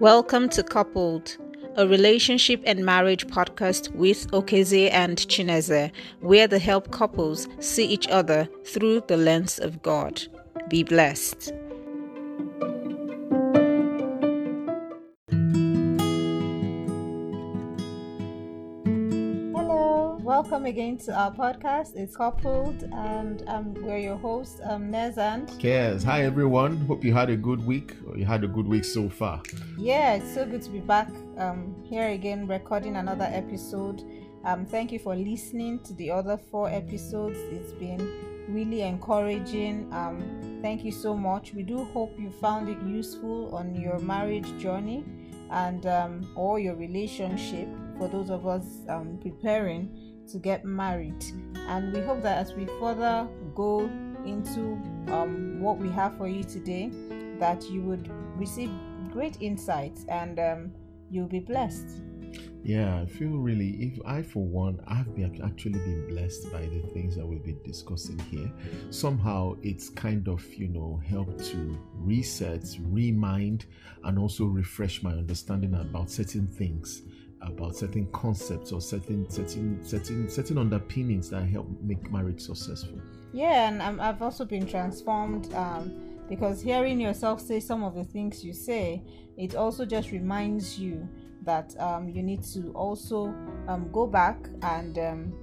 Welcome to Coupled, a relationship and marriage podcast with Okeze and Chineze, where the help couples see each other through the lens of God. Be blessed. Again to our podcast. It's Coupled, and um, we're your hosts, um, Nez and Cares. Hi everyone. Hope you had a good week or you had a good week so far. Yeah, it's so good to be back um, here again, recording another episode. Um, thank you for listening to the other four episodes. It's been really encouraging. Um, thank you so much. We do hope you found it useful on your marriage journey and um, or your relationship for those of us um, preparing to get married. And we hope that as we further go into um, what we have for you today, that you would receive great insights and um, you'll be blessed. Yeah, I feel really, if I for one, I've been actually been blessed by the things that we've been discussing here. Somehow it's kind of, you know, helped to reset, remind, and also refresh my understanding about certain things about certain concepts or certain certain certain certain underpinnings that help make marriage successful. Yeah, and um, I've also been transformed um, because hearing yourself say some of the things you say, it also just reminds you that um, you need to also um, go back and um,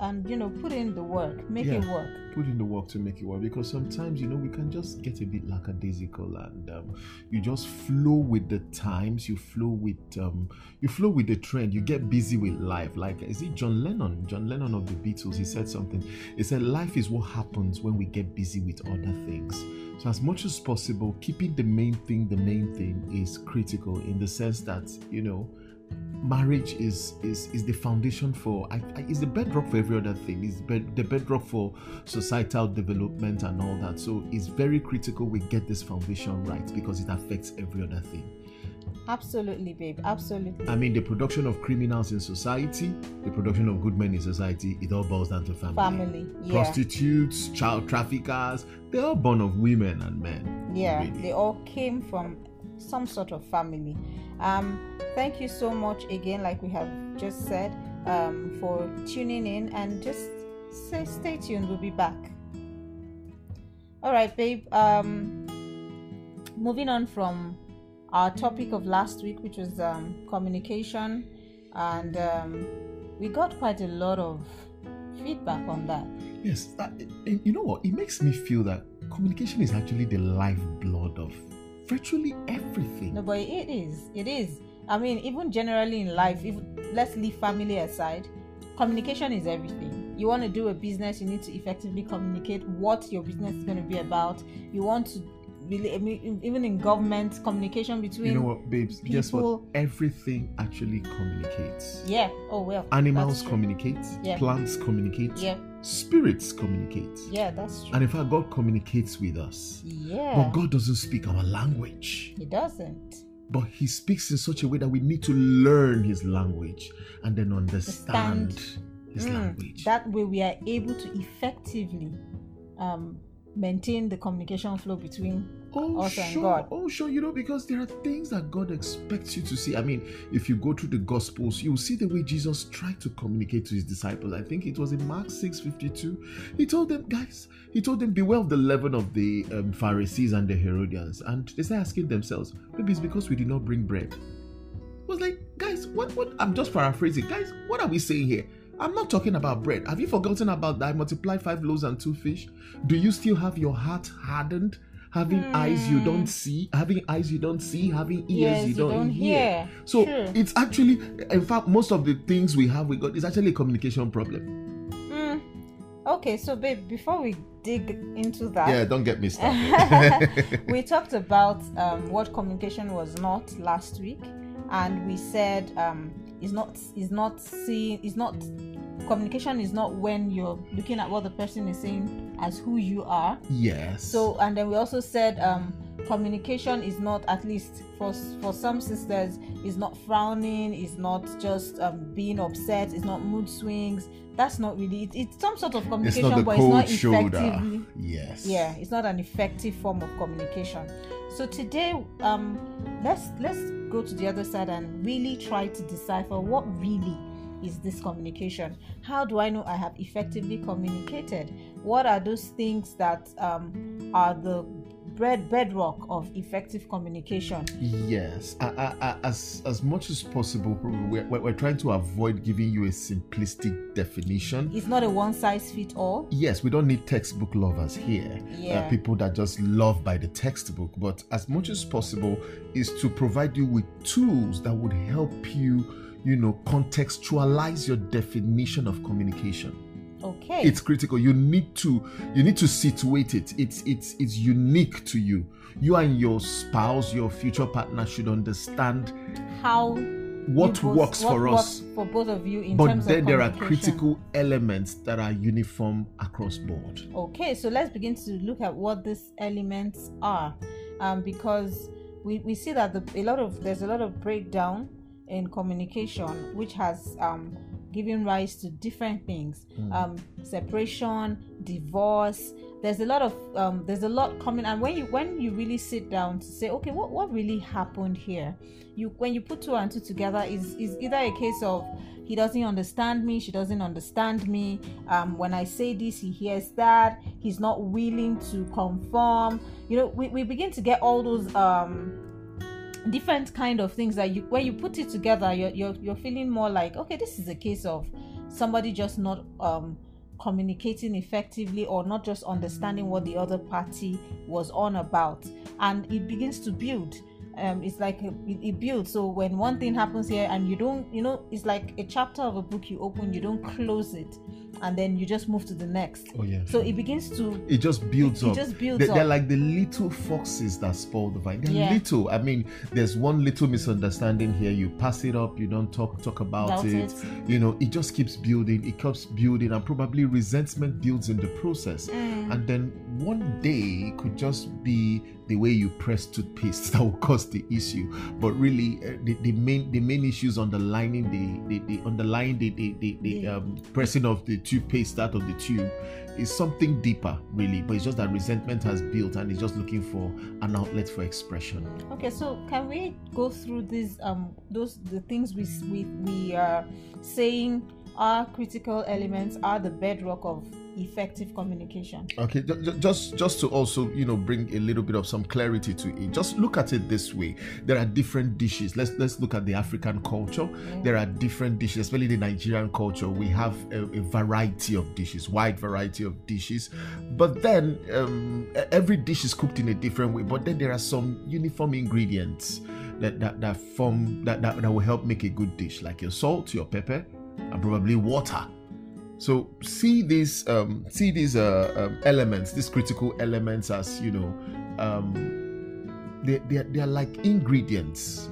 and you know put in the work, make Yeah. it work. Put in the work to make it work because sometimes you know we can just get a bit lackadaisical and um, you just flow with the times, you flow with um, you flow with the trend, you get busy with life. Like is it John Lennon? John Lennon of the Beatles, he said something. He said life is what happens when we get busy with other things. So as much as possible, keeping the main thing the main thing is critical in the sense that you know marriage is is is the foundation for I, I, is the bedrock for every other thing is bed, the bedrock for societal development and all that so it's very critical we get this foundation right because it affects every other thing Absolutely, babe. Absolutely. i mean the production of criminals in society the production of good men in society it all boils down to family Family. Yeah. prostitutes child traffickers they're all born of women and men yeah really. they all came from some sort of family. Um thank you so much again like we have just said um for tuning in and just say stay tuned. We'll be back. All right babe um moving on from our topic of last week which was um communication. And um we got quite a lot of feedback on that. Yes, that, you know what? It makes me feel that communication is actually the lifeblood of virtually everything. No, but it is. It is. I mean, even generally in life, if let's leave family aside, communication is everything. You want to do a business, you need to effectively communicate what your business is going to be about. You want to really, I mean, even in government, communication between You know what, babes? Guess what? Everything actually communicates. yeah. Oh well. Animals communicate, Yeah. plants communicate, Yeah. Spirits communicate. Yeah, that's true. And in fact, God communicates with us. yeah. But God doesn't speak our language. He doesn't. But He speaks in such a way that we need to learn His language and then understand His Mm, language. That way, we are able to effectively um, maintain the communication flow between Oh, us and. God. Oh, sure. You know, because there are things that God expects you to see. I mean, if you go through the Gospels, you will see the way Jesus tried to communicate to his disciples. I think it was in Mark 6 52. He told them, guys, he told them, beware of the leaven of the um, Pharisees and the Herodians. And they started asking themselves, maybe it's because we did not bring bread. I was like, guys, what, what? I'm just paraphrasing. Guys, what are we saying here? I'm not talking about bread. Have you forgotten about that? I multiplied five loaves and two fish. Do you still have your heart hardened? Having eyes you don't see, having eyes you don't see, having ears Yes, you, don't hear. So True. it's actually, in fact, most of the things we have we got is actually a communication problem. Mm. Okay, so babe, before we dig into that, Yeah, don't get me started. we talked about um, what communication was not last week, and we said um, is not is not seeing is not communication is not when you're looking at what the person is saying as who you are. yes. So and then we also said um, communication is not at least for for some sisters is not frowning is not just um, being upset it's not mood swings that's not really it, it's some sort of communication it's but it's not effectively Yes. yeah it's not an effective form of communication so today um let's let's go to the other side and really try to decipher what really is this communication how do i know i have effectively communicated what are those things that um, are the bread bedrock of effective communication Yes, I, I, I, as as much as possible, we're, we're trying to avoid giving you a simplistic definition. it's not a one size fit all Yes, we don't need textbook lovers here. Yeah. Uh, people that just love by the textbook. But as much as possible is to provide you with tools that would help you, you know, contextualize your definition of communication. okay It's critical. You need to you need to situate it. It's it's it's unique to you. You and your spouse, your future partner should understand how what both- works what for works us. for both of you in But terms then of there are critical elements that are uniform across board. Okay, so let's begin to look at what these elements are, um, because we, we see that the, a lot of there's a lot of breakdown in communication, which has um, given rise to different things, um, separation, divorce. There's a lot of um, there's a lot coming, and when you when you really sit down to say, okay, what what really happened here? You when you put two and two together, is is either a case of he doesn't understand me she doesn't understand me. Um, when i say this he hears that. He's not willing to conform. You know we, we begin to get all those um different kind of things that you when you put it together you're, you're you're feeling more like okay this is a case of somebody just not um communicating effectively or not just understanding what the other party was on about. And it begins to build. Um it's like a, it, it builds. So when one thing happens here and you don't you know it's like a chapter of a book you open you don't close it and then you just move to the next Oh yeah. so it begins to it just builds It- it just builds they, They're like the little foxes that spoil the vine. They're Yeah. little. I mean, there's one little misunderstanding here. You pass it up. You don't talk talk about About it. it. You know, it just keeps building. It keeps building, and probably resentment builds in the process. Mm. And then one day it could just be the way you press toothpaste that will cause the issue. But really, uh, the, the main the main issues underlining the the, the underlying the the, the, the um, pressing of the toothpaste out of the tube is something deeper, really. But it's just that resentment has built, and it's just looking for an outlet for expression. Okay, so can we go through these um those the things we we we are saying are critical elements are the bedrock of effective communication. Okay, ju- ju- just just to also you know bring a little bit of some clarity to it. Just look at it this way: there are different dishes. Let's let's look at the African culture. There are different dishes, especially the Nigerian culture. We have a, a variety of dishes, wide variety of dishes. But then um, every dish is cooked in a different way. But then there are some uniform ingredients that that, that form that, that that will help make a good dish, like your salt, your pepper, and probably water. So see these um, see these uh, um, elements, these critical elements, as you know, um, they they are, they are like ingredients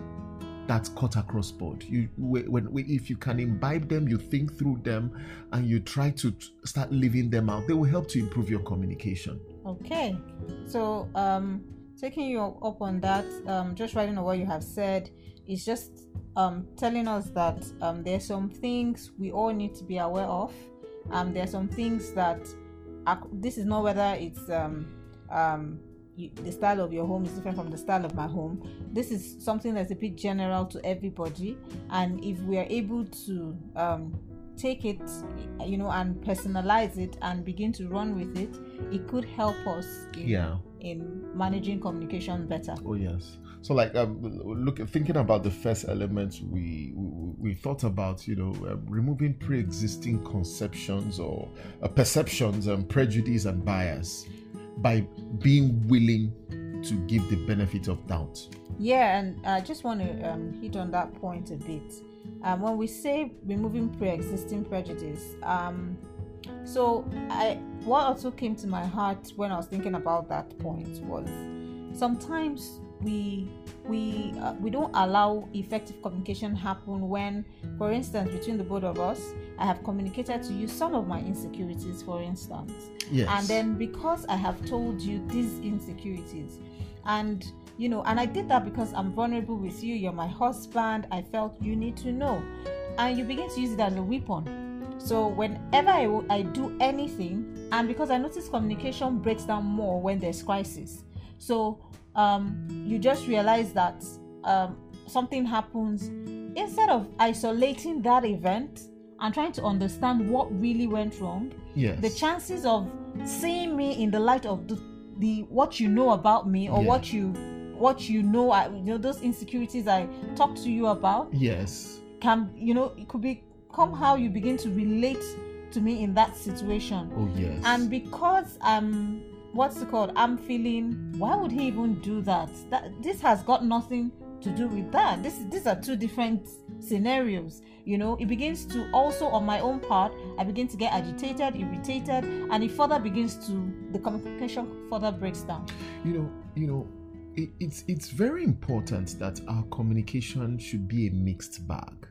that cut across board. You when, when if you can imbibe them, you think through them, and you try to start living them out, they will help to improve your communication. Okay, so um, taking you up on that, um, just writing on what you have said is just um, telling us that um, there are some things we all need to be aware of. Um, there are some things that are, this is not whether it's um, um, you, the style of your home is different from the style of my home. This is something that's a bit general to everybody, and if we are able to um, take it, you know, and personalize it and begin to run with it, it could help us in, Yeah. in managing communication better. Oh yes. So like um, look thinking about the first element we we, we thought about you know um, removing pre-existing conceptions or uh, perceptions and prejudice and bias by being willing to give the benefit of doubt. Yeah, and I just want to um, hit on that point a bit. Um, when we say removing pre-existing prejudice, um, so I what also came to my heart when I was thinking about that point was sometimes we we uh, we don't allow effective communication happen when for instance between the both of us i have communicated to you some of my insecurities for instance. Yes. and then because i have told you these insecurities and you know and i did that because i'm vulnerable with you you're my husband i felt you need to know. And you begin to use it as a weapon. So whenever I, I do anything and because i notice communication breaks down more when there's crisis. So um, you just realize that um, something happens instead of isolating that event and trying to understand what really went wrong Yes. the chances of seeing me in the light of the, the what you know about me or Yeah. what you what you know I, you know those insecurities i talked to you about yes. can you know it could become how you begin to relate to me in that situation Oh yes. and because i'm what's it called? I'm feeling why would he even do that? That this has got nothing to do with that. This these are two different scenarios you know? It begins to also on my own part i begin to get agitated irritated and it further begins to the communication further breaks down. You know you know it, it's it's very important that our communication should be a mixed bag.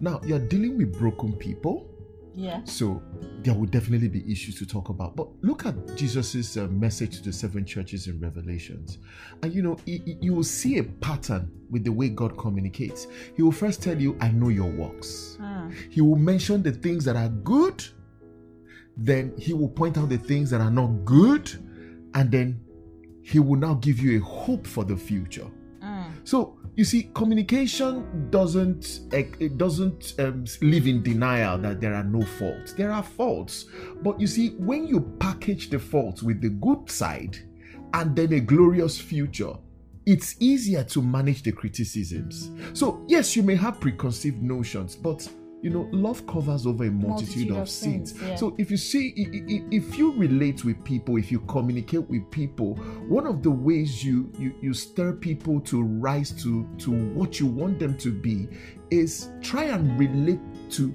Now you're dealing with broken people yeah. So there will definitely be issues to talk about. But look at jesus's uh, message to the seven churches in revelations. And you know you will see a pattern with the way god communicates. He will first tell you i know your works. Hmm. he will mention the things that are good. Then he will point out the things that are not good. And then he will now give you a hope for the future. Hmm. so you see communication doesn't eh, it doesn't um, live in denial that there are no faults. There are faults. But you see when you package the faults with the good side and then a glorious future it's easier to manage the criticisms. So yes you may have preconceived notions but you know love covers over a multitude, Multitude of, of sins, sins, yeah. so if you see if you relate with people if you communicate with people one of the ways you you, you stir people to rise to to what you want them to be is try and relate to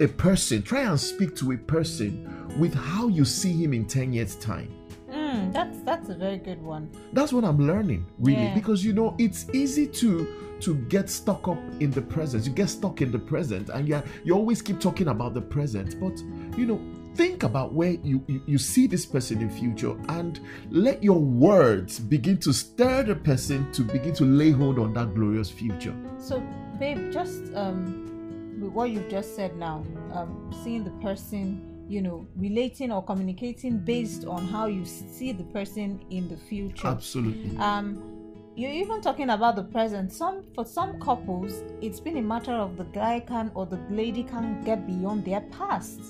a person try and speak to a person with how you see him in 10 years time Hmm, that's that's a very good one that's what i'm learning really Yeah. because you know it's easy to to get stuck up in the present. You get stuck in the present and yeah you always keep talking about the present but you know think about where you, you you see this person in future and let your words begin to stir the person to begin to lay hold on that glorious future. So, babe, just um, with what you've just said now, um, seeing the person, you know, relating or communicating based on how you see the person in the future. absolutely. Um, you're even talking about the present. Some for some couples, it's been a matter of the guy can or the lady can get beyond their past.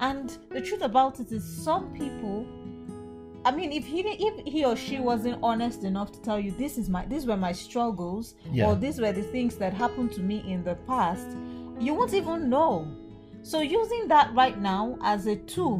And the truth about it is, some people I mean, if he if he or she wasn't honest enough to tell you this is my these were my struggles Yeah. or these were the things that happened to me in the past, you won't even know. So using that right now as a tool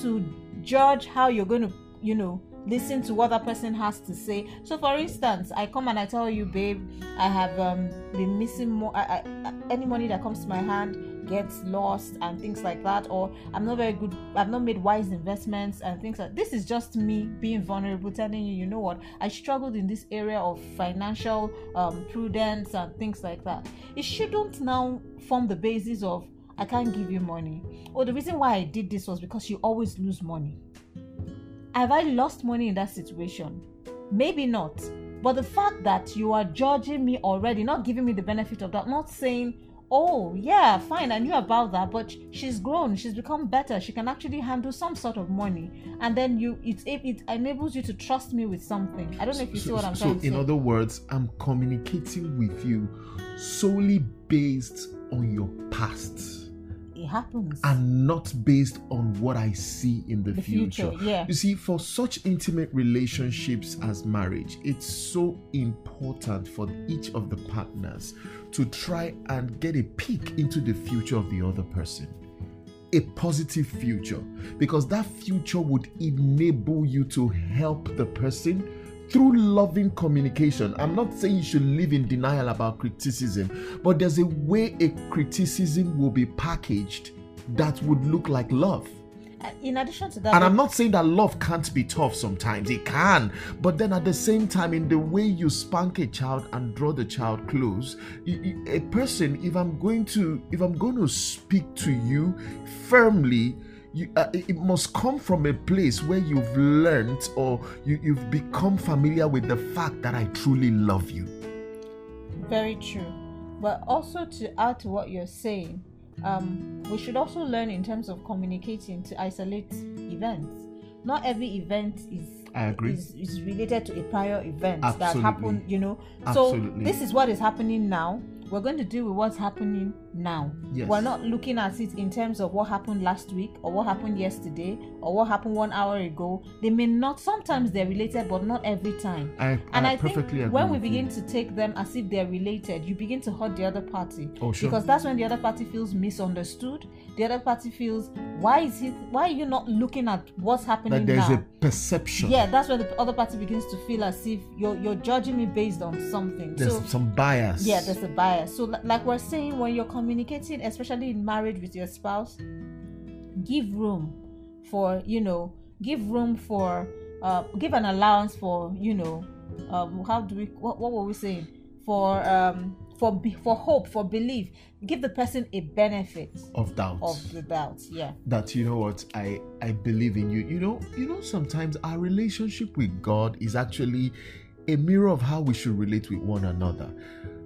to judge how you're going to, you know, listen to what that person has to say. So, for instance, I come and I tell you, babe, I have um, been missing more. I, I, any money that comes to my hand gets lost and things like that, or I'm not very good. I've not made wise investments and things like. This is just me being vulnerable, telling you, you know what? I struggled in this area of financial um, prudence and things like that. It shouldn't now form the basis of I can't give you money. Or the reason why I did this was because you always lose money. Have I lost money in that situation? Maybe not. But the fact that you are judging me already, not giving me the benefit of that, not saying, oh, yeah, fine, I knew about that, but she's grown, she's become better, she can actually handle some sort of money. And then you it, it, it enables you to trust me with something. I don't know if you see what I'm so trying to say. So, in other words i'm communicating with you solely based on your past it happens. and not based on what I see in the, The future, yeah. You see, for such intimate relationships as marriage, it's so important for each of the partners to try and get a peek into the future of the other person. A positive future, because that future would enable you to help the person through loving communication. I'm not saying you should live in denial about criticism, but there's a way a criticism will be packaged that would look like love. Uh, in addition to that, And I'm not saying that love can't be tough sometimes, it can. But then at the same time, in the way you spank a child and draw the child close, a person, if I'm going to, if I'm going to speak to you firmly, you uh, it must come from a place where you've learned or you, you've become familiar with the fact that I truly love you. Very true. But also to add to what you're saying, um, we should also learn in terms of communicating to isolate events. Not every event is I agree. is, is related to a prior event that happened, you know. So Absolutely. this is what is happening now. We're going to deal with what's happening now. Yes. We're not looking at it in terms of what happened last week or what happened yesterday or what happened one hour ago. They may not sometimes they're related, but not every time. I, And I, I, perfectly think agree. when we begin you. to take them as if they're related, you begin to hurt the other party. Oh, sure. Because that's when the other party feels misunderstood. The other party feels, why is he? Why are you not looking at what's happening that there's now? a perception. yeah, that's when the other party begins to feel as if you're you're judging me based on something. There's so some bias. yeah, there's a bias. So like we're saying, when you're communicating, especially in marriage with your spouse, give room for you know, give room for uh, give an allowance for you know, um, how do we what, what were we saying for um for be, for hope for belief. Give the person a benefit of doubt. of the doubt. Yeah. that you know what I I believe in you. You know, you know sometimes our relationship with God is actually a mirror of how we should relate with one another.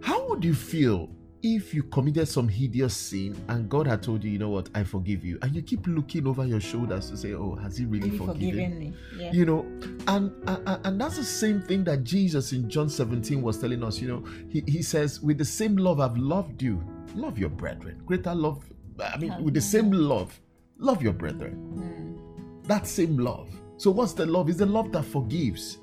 How would you feel if you committed some hideous sin and God had told you, you know what, I forgive you, and you keep looking over your shoulders to say, oh, has He really forgiven? forgiving me. Yeah. you know and, and and that's the same thing that jesus in john 17 was telling us you know. He, he says with the same love i've loved you love your brethren. Greater love i mean with the same love love your brethren. Hmm. That same love. So what's the love? Is the love that forgives.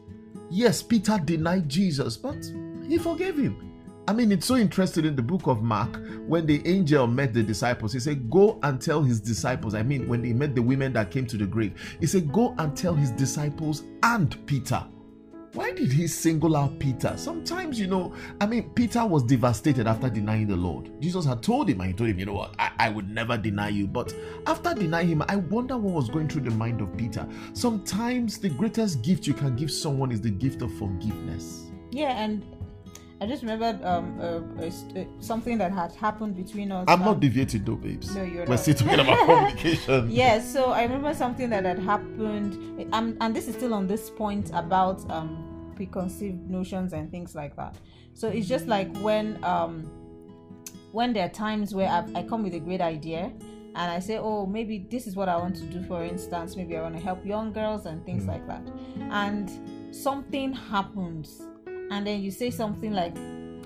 Yes peter denied jesus but he forgave him I mean, it's so interesting in the book of Mark when the angel met the disciples. He said, Go and tell his disciples. I mean, when he met the women that came to the grave, he said, Go and tell his disciples and Peter. Why did he single out Peter? Sometimes, you know, I mean, Peter was devastated after denying the Lord. Jesus had told him, and he told him, you know what, I, I would never deny you. But after denying him, I wonder what was going through the mind of Peter. Sometimes the greatest gift you can give someone is the gift of forgiveness. Yeah, and I just remembered um uh, uh, st- uh, something that had happened between us. I'm not deviating though, babes. No, you're We're not. still talking about communication. yeah so i remember something that had happened um, and this is still on this point about um, preconceived notions and things like that so it's just like when um, when there are times where I've, i come with a great idea and i say oh maybe this is what i want to do for instance maybe i want to help young girls and things like that and something happens and then you say something like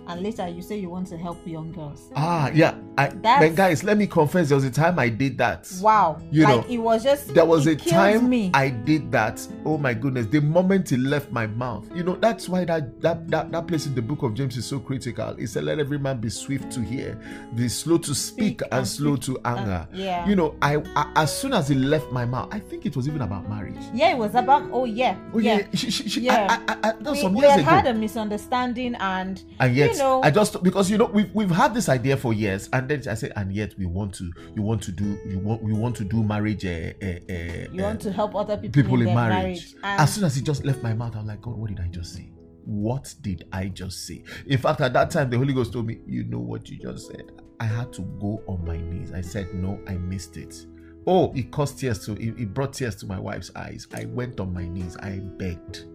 and later you say you want to help young girls Ah, yeah. I, That's- then guys, let me confess, there was a time I did that. wow You like know, it was just There was a time me. I did that. Oh my goodness! The moment it left my mouth, you know, that's why that that that, that place in the book of James is so critical. It said, "Let every man be swift to hear, be slow to speak, Speak and, and slow swift to anger." yeah. You know, I, I as soon as it left my mouth, I think it was even about marriage. Yeah, it was about. Oh yeah, Oh yeah. yeah, she, she, she, Yeah. I, I, I, that was We, some we years had ago. had a misunderstanding, and and yet know, I just because you know we've we've had this idea for years, and then I say, and yet we want to you want to do you want we want to do marriage. Uh, uh, uh, you want to help other people, people in their marriage. And As soon as it just left my mouth, I'm like, God, what did I just say? What did I just say? In fact, at that time, the Holy Ghost told me, You know what you just said. I had to go on my knees. I said, No, I missed it. Oh, it caused tears to it, it brought tears to my wife's eyes. I went on my knees. I begged.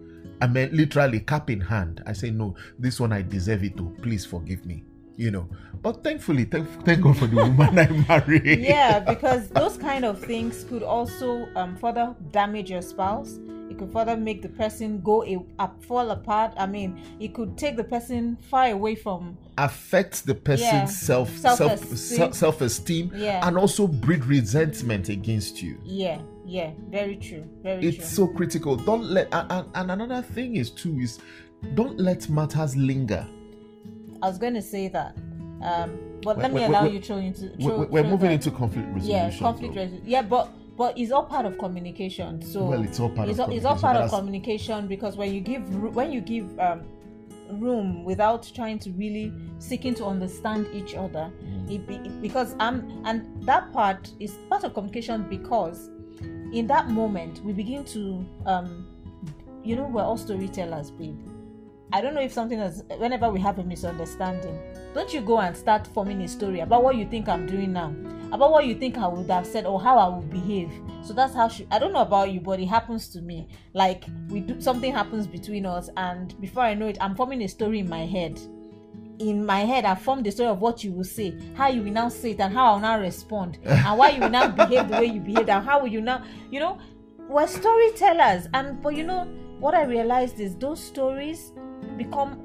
I mean, literally, cap in hand. I say, No, this one I deserve it to. Please forgive me. You know, but thankfully, thank, thank God for the woman I married. yeah, because those kind of things could also um, further damage your spouse. It could further make the person go a, up, fall apart. I mean, it could take the person far away from. affects the person's Yeah. self self Self-esteem. self esteem Yeah. and also breed resentment against you. Yeah, yeah, very true, very It's true. so critical. Don't let and, and, another thing is too is don't let matters linger. I was going to say that, um, but Wait, let me wait, allow wait, you throw into. Throw, we- We're throw moving that. into conflict resolution. yeah conflict resolution yeah but but it's all part of communication so Well, it's all part it's of all, it's all communication, part of communication because when you give when you give um room without trying to really seeking to understand each other Mm. it, be, it because um and that part is part of communication because in that moment we begin to um you know we're all storytellers babe I don't know if something is whenever we have a misunderstanding, don't you go and start forming a story about what you think I'm doing now, about what you think I would have said or how I would behave. So that's how she, I don't know about you, but it happens to me. Like we do something happens between us, and before I know it, I'm forming a story in my head. In my head, I formed the story of what you will say, how you will now say it, and how I'll now respond, and why you will now behave the way you behave, and how will you now, you know, we're storytellers, and but you know what I realized is those stories become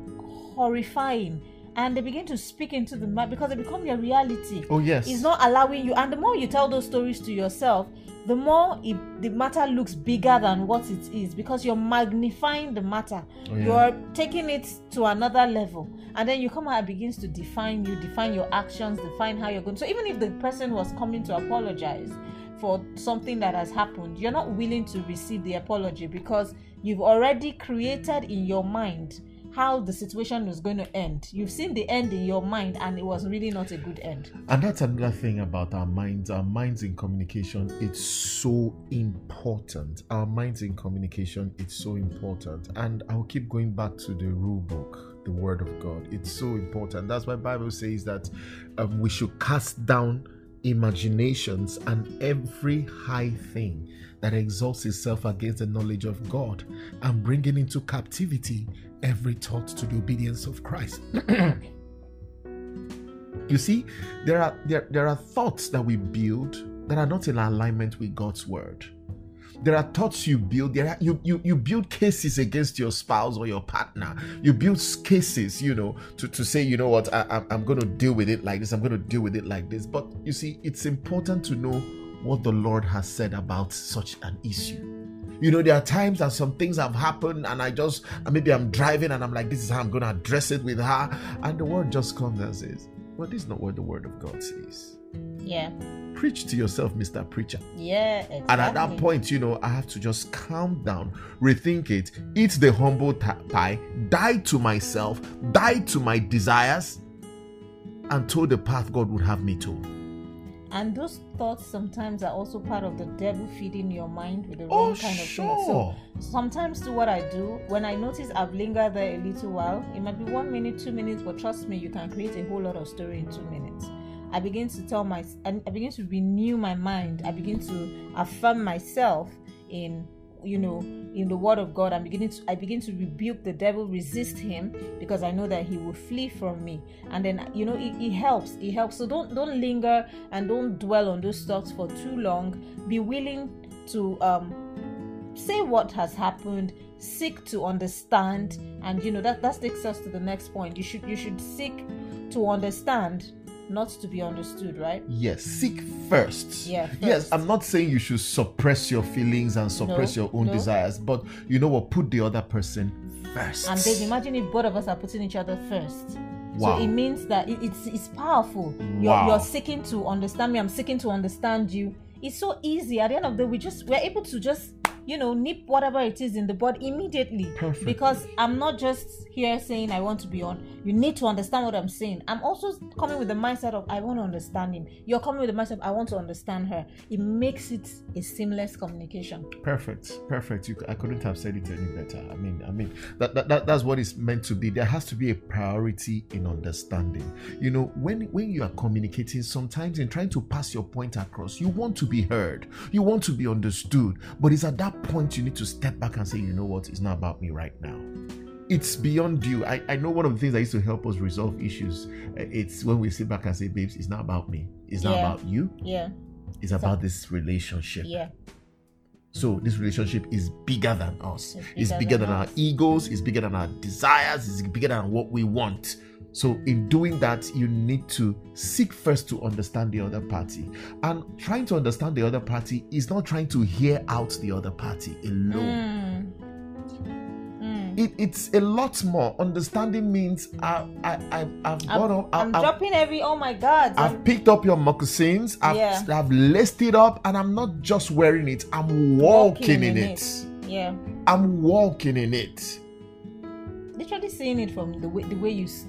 horrifying and they begin to speak into the mind because they become your reality. Oh yes. It's not allowing you, and the more you tell those stories to yourself, the more it, the matter looks bigger than what it is because you're magnifying the matter. Oh, yeah. You're taking it to another level, and then you come out and begins to define you, define your actions, define how you're going. So even if the person was coming to apologize for something that has happened, you're not willing to receive the apology because you've already created in your mind how the situation was going to end. You've seen the end in your mind, and it was really not a good end. And that's another thing about our minds. Our minds in communication, it's so important. Our minds in communication, it's so important. And I'll keep going back to the rule book, the word of God. It's so important. That's why Bible says that um, we should cast down imaginations and every high thing that exalts itself against the knowledge of God and bringing into captivity every thought to the obedience of Christ. you see, there are there, there are thoughts that we build that are not in alignment with God's word. There are thoughts you build. There are, you, you you build cases against your spouse or your partner. You build cases, you know, to, to say, you know what, I, I'm, going to deal with it like this. I'm going to deal with it like this. But you see, it's important to know what the Lord has said about such an issue. You know, there are times that some things have happened, and I just maybe I'm driving and I'm like, this is how I'm going to address it with her. And the word just comes and says, Well, this is not what the word of God says. Yeah. Preach to yourself, Mr. Preacher. Yeah, exactly. And at that point, you know, I have to just calm down, rethink it, eat the humble pie, die to myself, die to my desires, and toe the path God would have me to. And those thoughts sometimes are also part of the devil feeding your mind with the Oh, wrong kind of sure. thing. So sometimes to what I do, when I notice I've lingered there a little while, it might be one minute, two minutes, but trust me, you can create a whole lot of story in two minutes. I begin to tell my, and I begin to renew my mind. I begin to affirm myself in, you know, in the Word of God. I'm beginning to, I begin to rebuke the devil, resist him, because I know that he will flee from me. And then, you know, it, it helps. It helps. So don't don't linger and don't dwell on those thoughts for too long. Be willing to um say what has happened seek to understand and you know that that takes us to the next point you should you should seek to understand not to be understood right Yes, seek first. Yeah, Yes. I'm not saying you should suppress your feelings and suppress No, your own no. desires, but you know what? Put the other person first. and imagine if both of us are putting each other first Wow. so it means that it, it's it's powerful you're, Wow. you're seeking to understand me i'm seeking to understand you it's so easy at the end of the day we just we're able to just you know nip whatever it is in the bud immediately Perfect. because i'm not just here saying i want to be on you need to understand what i'm saying i'm also coming with the mindset of i want to understand him you're coming with the mindset of i want to understand her it makes it a seamless communication Perfect, perfect. You, I couldn't have said it any better. I mean, I mean that, that, that that's what it's meant to be. There has to be a priority in understanding. You know, when when you are communicating, sometimes in trying to pass your point across, you want to be heard, you want to be understood, but it's at that point you need to step back and say, you know what, it's not about me right now. It's beyond you. I, I know one of the things that used to help us resolve issues. uh, It's when we sit back and say, babes, it's not about me. It's not Yeah. about you. yeah It's about this relationship. yeah So this relationship is bigger than us. It's It's bigger bigger than than our egos, it's bigger than our desires, it's bigger than what we want. So in doing that, you need to seek first to understand the other party. And trying to understand the other party is not trying to hear out the other party alone. Mm. Mm. It, it's a lot more. Understanding means I, I, I, I've got up, I- I'm I've- dropping every oh my god I've picked up your moccasins. I've, Yeah. I've laced it up, and I'm not just wearing it. I'm walking, in, it. yeah I'm walking in it. literally seeing it from the way the way you s-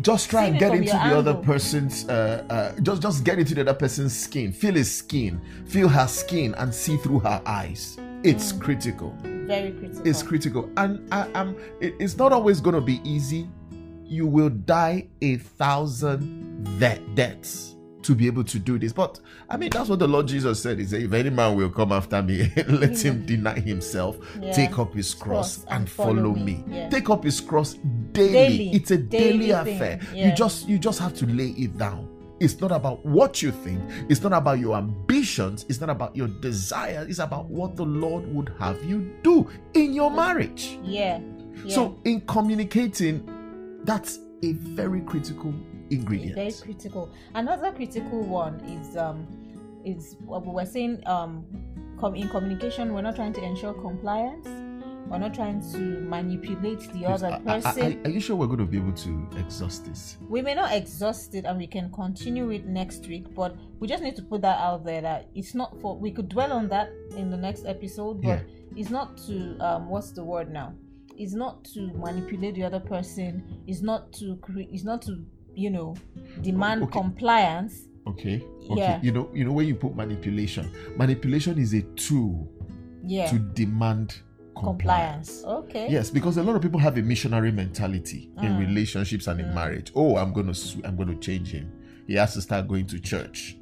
Just try and get into the other person's. Uh, uh, just just get into the other person's skin. Feel his skin. Feel her skin and see through her eyes. It's Mm. critical. very critical. It's critical, and I, am it, it's not always going to be easy. You will die a thousand de- deaths to be able to do this. But I mean, that's what the Lord Jesus said. He said, If any man will come after me, let him deny himself, yeah. take up his cross, cross and, follow, follow me. me. Yeah. Take up his cross daily. daily. It's a daily, daily affair. Yeah. You just you just have to lay it down. It's not about what you think. It's not about your ambitions. It's not about your desires. It's about what the Lord would have you do in your marriage. Yeah. yeah. So, in communicating, that's a very critical ingredient. Very critical. Another critical one is um is we're saying um in communication we're not trying to ensure compliance we're not trying to manipulate the other person. are you sure we're going to be able to exhaust this? We may not exhaust it and we can continue it next week, but we just need to put that out there that it's not for, we could dwell on that in the next episode, but yeah. it's not to, um, what's the word now? It's not to manipulate the other person, it's not to, create. it's not to, you know, demand okay. compliance. Okay. Okay. Yeah. You know, you know where you put manipulation. Manipulation is a tool yeah. to demand compliance. Okay. Yes, because a lot of people have a missionary mentality mm. in relationships and in mm. marriage. Oh, I'm going to I'm going to change him. He has to start going to church.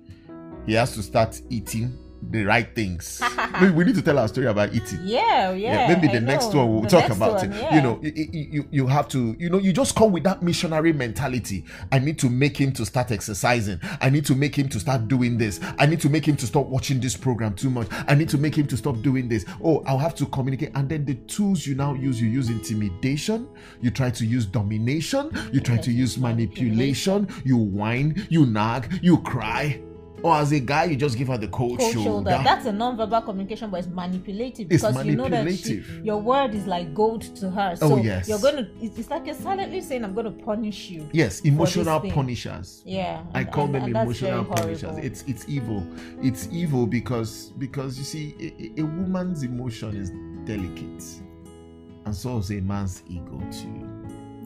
He has to start eating the right things. maybe we need to tell our story about eating. Yeah, yeah. yeah maybe the I next know. one we'll the talk about one, it. Yeah. You know, you, you, you have to, you know, you just come with that missionary mentality. I need to make him to start exercising. I need to make him to start doing this. I need to make him to stop watching this program too much. I need to make him to stop doing this. Oh, I'll have to communicate. And then the tools you now use, you use intimidation. You try to use domination. You try to use manipulation. You whine. You nag. You cry or as a guy, you just give her the cold, cold shoulder. shoulder. That's a non-verbal communication, but it's manipulative because it's manipulative. you know that she, your word is like gold to her. Oh, so oh, yes. you're gonna. It's, like you're silently saying, "I'm gonna punish you." Yes, emotional punishers. Yeah, I and, call and, them and emotional punishers. It's it's evil. It's evil because because you see, a, a woman's emotion is delicate, and so is a man's ego too.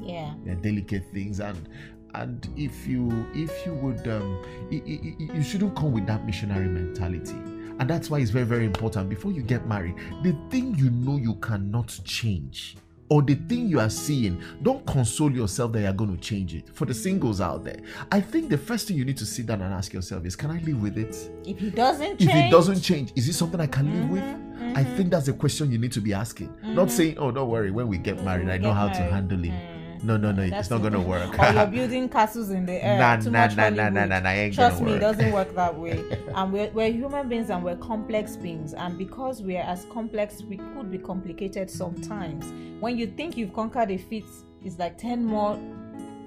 Yeah, they're delicate things, and and if you if you would um, you shouldn't come with that missionary mentality and that's why it's very very important before you get married the thing you know you cannot change or the thing you are seeing, don't console yourself that you're going to change it. For the singles out there, I think the first thing you need to sit down and ask yourself is, can I live with it? If it doesn't change, if it doesn't change, is it something I can mm-hmm, live with? Mm-hmm. I think that's a question you need to be asking. Mm-hmm. Not saying, oh, don't worry, when we get married, I know how married. to handle it. No, no, no, That's it's not gonna work. or you're building castles in the air. Nah, Too nah, much nah, nah, nah, nah, nah, Trust me, it doesn't work that way. and we're, we're human beings and we're complex beings. And because we're as complex, we could be complicated sometimes. When you think you've conquered a feat, it's like 10 more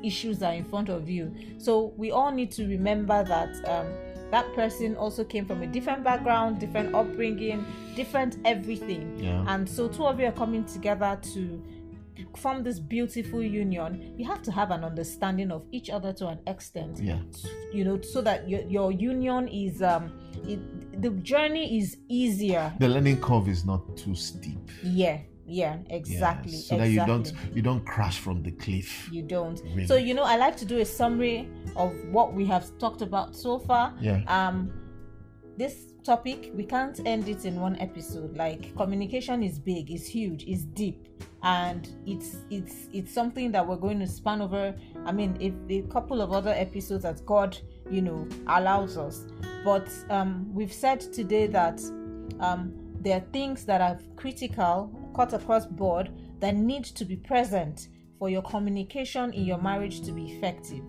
issues are in front of you. So we all need to remember that um, that person also came from a different background, different upbringing, different everything. Yeah. And so two of you are coming together to form this beautiful union, you have to have an understanding of each other to an extent. Yeah. You know, so that your, your union is um it, the journey is easier. The learning curve is not too steep. Yeah. Yeah, exactly. Yeah, so exactly. that you don't you don't crash from the cliff. You don't. Really. So you know, I like to do a summary of what we have talked about so far. Yeah. Um, this topic we can't end it in one episode like communication is big it's huge it's deep and it's it's it's something that we're going to span over. I mean if a couple of other episodes that god you know allows us. But um we've said today that um there are things that are critical cut across board that need to be present for your communication in your marriage to be effective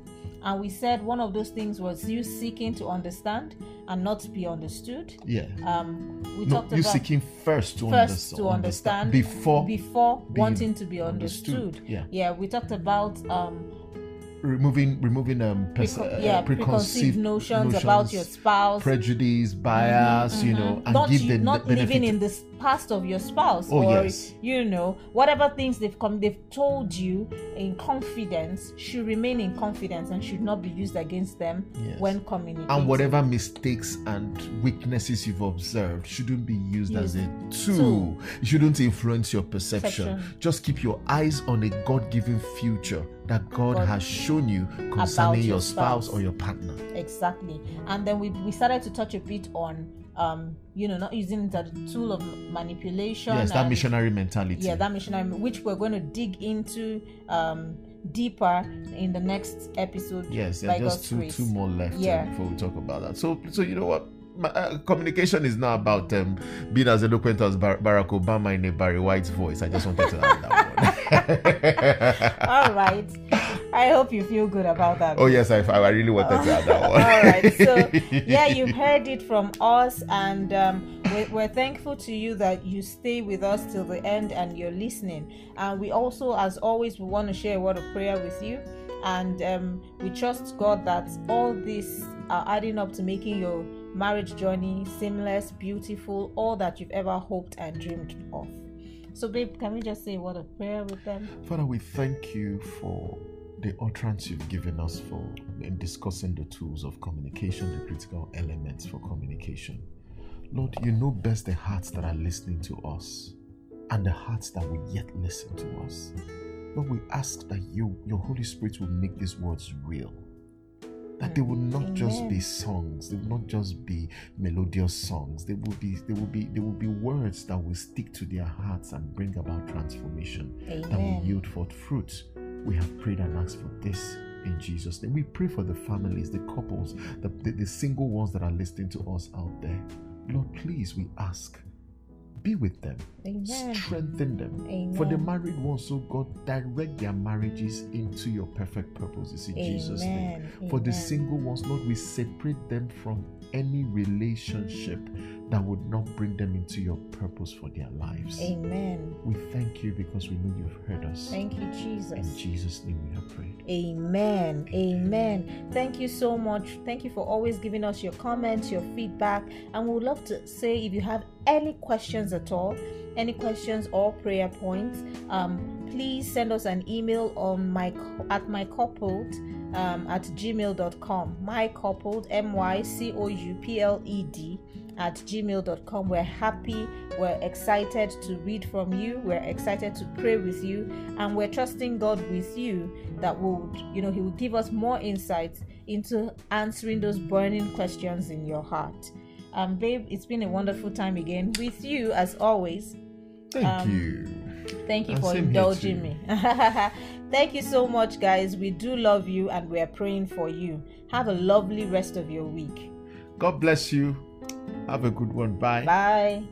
and we said one of those things was you seeking to understand and not be understood. Yeah. Um, we no, talked you about seeking first to, first understand, to understand before before wanting to be understood. understood. Yeah. Yeah. We talked about um, removing removing um pers- Preco- yeah, uh, preconceived, notions, notions, about your spouse, prejudice, bias, mm-hmm, you know, mm-hmm. and not give them not living in the past of your spouse oh, or yes. you know whatever things they've come they've told you in confidence should remain in confidence and should not be used against them yes. when communicating. And whatever mistakes and weaknesses you've observed shouldn't be used, used. as a tool. It shouldn't influence your perception. perception. Just keep your eyes on a God-given future that God, God has shown you concerning your, your spouse. spouse or your partner. Exactly. And then we, we started to touch a bit on um, you know, not using it as a tool of manipulation. Yes, that and- missionary mentality. yeah that missionary which we're going to dig into um deeper in the next episode Yes, by there's just two grace. two more left uh, Yeah. before we talk about that. So so you know what. My, uh, communication is not about um, being as eloquent as Bar- Barack Obama in a Barry White's voice. I just wanted to add that one. all right i hope you feel good about that. Oh yes, I, I really wanted to add that one. all right so yeah you've heard it from us and um, we're, we're thankful to you that you stay with us till the end and you're listening. And we also as always we want to share a word of prayer with you. And um, we trust god that all this are adding up to making your marriage journey seamless beautiful all that you've ever hoped and dreamed of. So babe can we just say a word of prayer with them? Father, we thank you for the utterance you've given us for in discussing the tools of communication, the critical elements for communication. Lord, you know best the hearts that are listening to us and the hearts that will yet listen to us. Lord, we ask that you, your Holy Spirit will make these words real. That they will not just be songs, they will not just be melodious songs. They will be they will be they will be words that will stick to their hearts and bring about transformation that will yield forth fruit. We have prayed and asked for this in Jesus' name. We pray for the families, the couples, the, the, the single ones that are listening to us out there. Lord, please, we ask, be with them, amen strengthen them. amen For the married ones, so God, direct their marriages into your perfect purposes in Jesus' name. Amen. For the single ones, Lord, we separate them from any relationship that would not bring them into your purpose for their lives. Amen. We thank you because we know you've heard us. Thank you, Jesus. In Jesus' name we have prayed. Amen. Amen. Thank you so much. Thank you for always giving us your comments, your feedback. And we would love to say if you have any questions at all, any questions or prayer points, um, please send us an email on my at my coupled um, at gmail.com. My coupled M Y C O U P L E D at gmail.com. We're happy, we're excited to read from you, we're excited to pray with you, and we're trusting God with you that would, you know, He will give us more insights into answering those burning questions in your heart. Um, babe, it's been a wonderful time again with you as always. Thank um, you. Thank you and for indulging me. thank you so much, guys. We do love you and we are praying for you. Have a lovely rest of your week. God bless you. Have a good one. Bye. Bye.